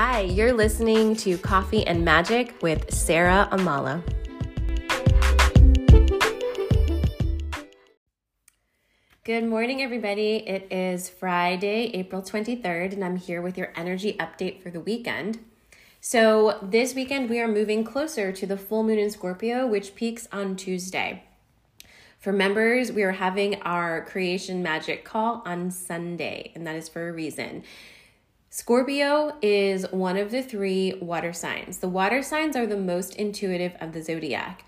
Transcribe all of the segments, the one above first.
Hi, you're listening to Coffee and Magic with Sarah Amala. Good morning, everybody. It is Friday, April 23rd, and I'm here with your energy update for the weekend. So, this weekend we are moving closer to the full moon in Scorpio, which peaks on Tuesday. For members, we are having our creation magic call on Sunday, and that is for a reason. Scorpio is one of the three water signs. The water signs are the most intuitive of the zodiac.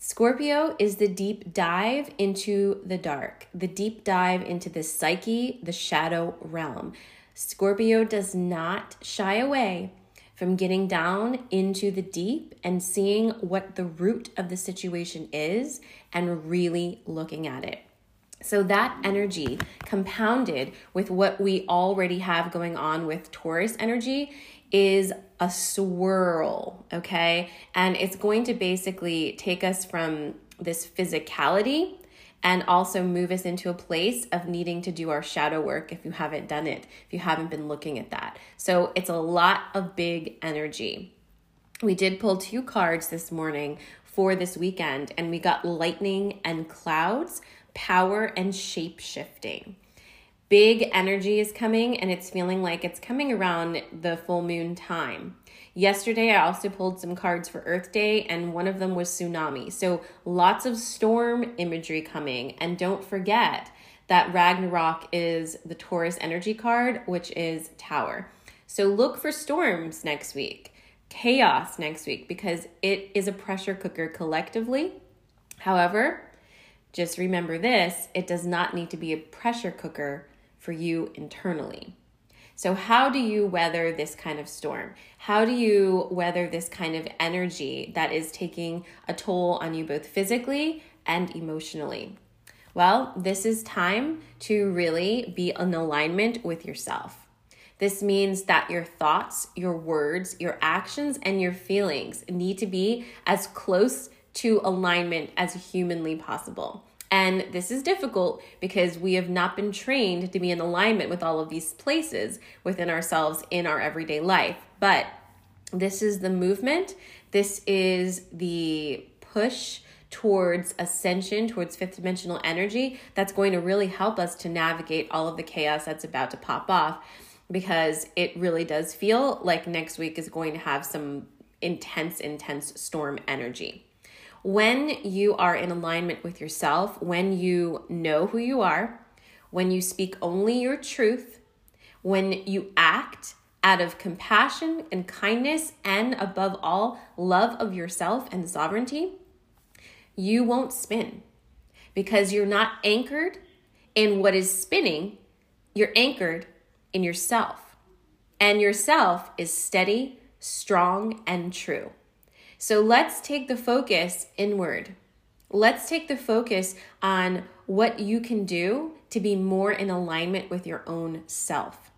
Scorpio is the deep dive into the dark, the deep dive into the psyche, the shadow realm. Scorpio does not shy away from getting down into the deep and seeing what the root of the situation is and really looking at it. So, that energy compounded with what we already have going on with Taurus energy is a swirl, okay? And it's going to basically take us from this physicality and also move us into a place of needing to do our shadow work if you haven't done it, if you haven't been looking at that. So, it's a lot of big energy. We did pull two cards this morning for this weekend, and we got lightning and clouds power and shape shifting. Big energy is coming, and it's feeling like it's coming around the full moon time. Yesterday, I also pulled some cards for Earth Day, and one of them was tsunami. So, lots of storm imagery coming. And don't forget that Ragnarok is the Taurus energy card, which is Tower. So, look for storms next week, chaos next week, because it is a pressure cooker collectively. However, just remember this it does not need to be a pressure cooker for you internally. So, how do you weather this kind of storm? How do you weather this kind of energy that is taking a toll on you both physically and emotionally? Well, this is time to really be in alignment with yourself. This means that your thoughts, your words, your actions, and your feelings need to be as close to alignment as humanly possible. And this is difficult because we have not been trained to be in alignment with all of these places within ourselves in our everyday life. But this is the movement, this is the push towards ascension, towards fifth dimensional energy that's going to really help us to navigate all of the chaos that's about to pop off because it really does feel like next week is going to have some intense, intense storm energy. When you are in alignment with yourself, when you know who you are, when you speak only your truth, when you act out of compassion and kindness, and above all, love of yourself and sovereignty, you won't spin because you're not anchored in what is spinning, you're anchored in yourself. And yourself is steady, strong, and true. So let's take the focus inward. Let's take the focus on what you can do to be more in alignment with your own self.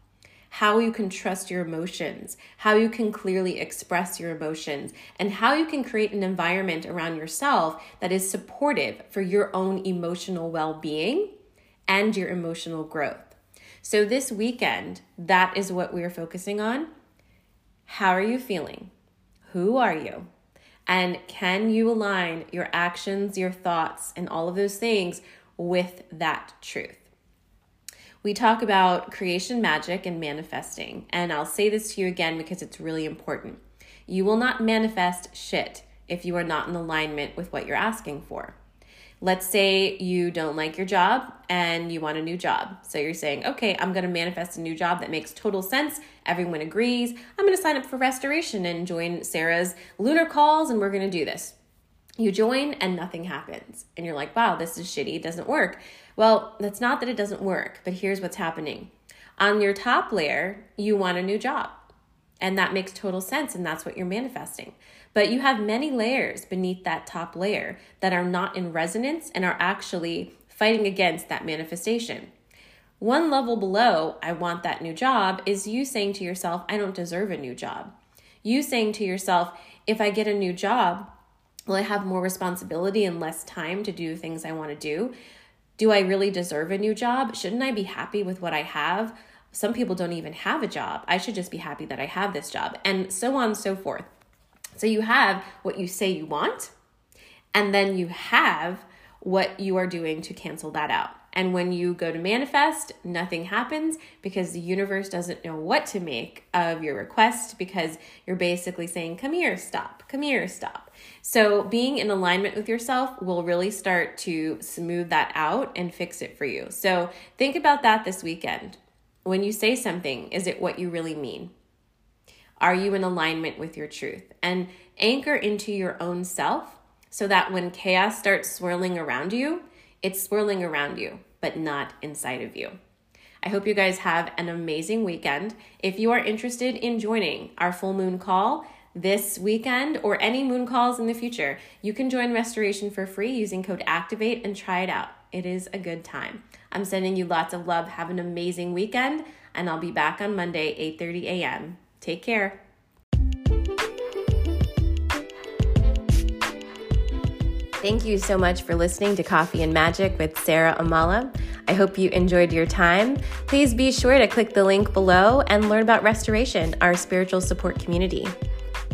How you can trust your emotions, how you can clearly express your emotions, and how you can create an environment around yourself that is supportive for your own emotional well being and your emotional growth. So, this weekend, that is what we're focusing on. How are you feeling? Who are you? And can you align your actions, your thoughts, and all of those things with that truth? We talk about creation magic and manifesting. And I'll say this to you again because it's really important. You will not manifest shit if you are not in alignment with what you're asking for. Let's say you don't like your job and you want a new job. So you're saying, okay, I'm going to manifest a new job that makes total sense. Everyone agrees. I'm going to sign up for restoration and join Sarah's lunar calls, and we're going to do this. You join and nothing happens. And you're like, wow, this is shitty. It doesn't work. Well, that's not that it doesn't work, but here's what's happening. On your top layer, you want a new job. And that makes total sense, and that's what you're manifesting. But you have many layers beneath that top layer that are not in resonance and are actually fighting against that manifestation. One level below, I want that new job, is you saying to yourself, I don't deserve a new job. You saying to yourself, if I get a new job, will I have more responsibility and less time to do things I want to do? Do I really deserve a new job? Shouldn't I be happy with what I have? some people don't even have a job. I should just be happy that I have this job, and so on and so forth. So you have what you say you want, and then you have what you are doing to cancel that out. And when you go to manifest, nothing happens because the universe doesn't know what to make of your request because you're basically saying, Come here, stop, come here, stop. So, being in alignment with yourself will really start to smooth that out and fix it for you. So, think about that this weekend. When you say something, is it what you really mean? Are you in alignment with your truth? And anchor into your own self so that when chaos starts swirling around you, it's swirling around you, but not inside of you. I hope you guys have an amazing weekend. If you are interested in joining our full moon call this weekend or any moon calls in the future, you can join Restoration for free using code ACTIVATE and try it out. It is a good time. I'm sending you lots of love. Have an amazing weekend, and I'll be back on Monday, 8:30 a.m. Take care. Thank you so much for listening to Coffee and Magic with Sarah Amala. I hope you enjoyed your time. Please be sure to click the link below and learn about Restoration, our spiritual support community.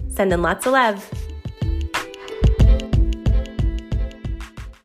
Sending lots of love.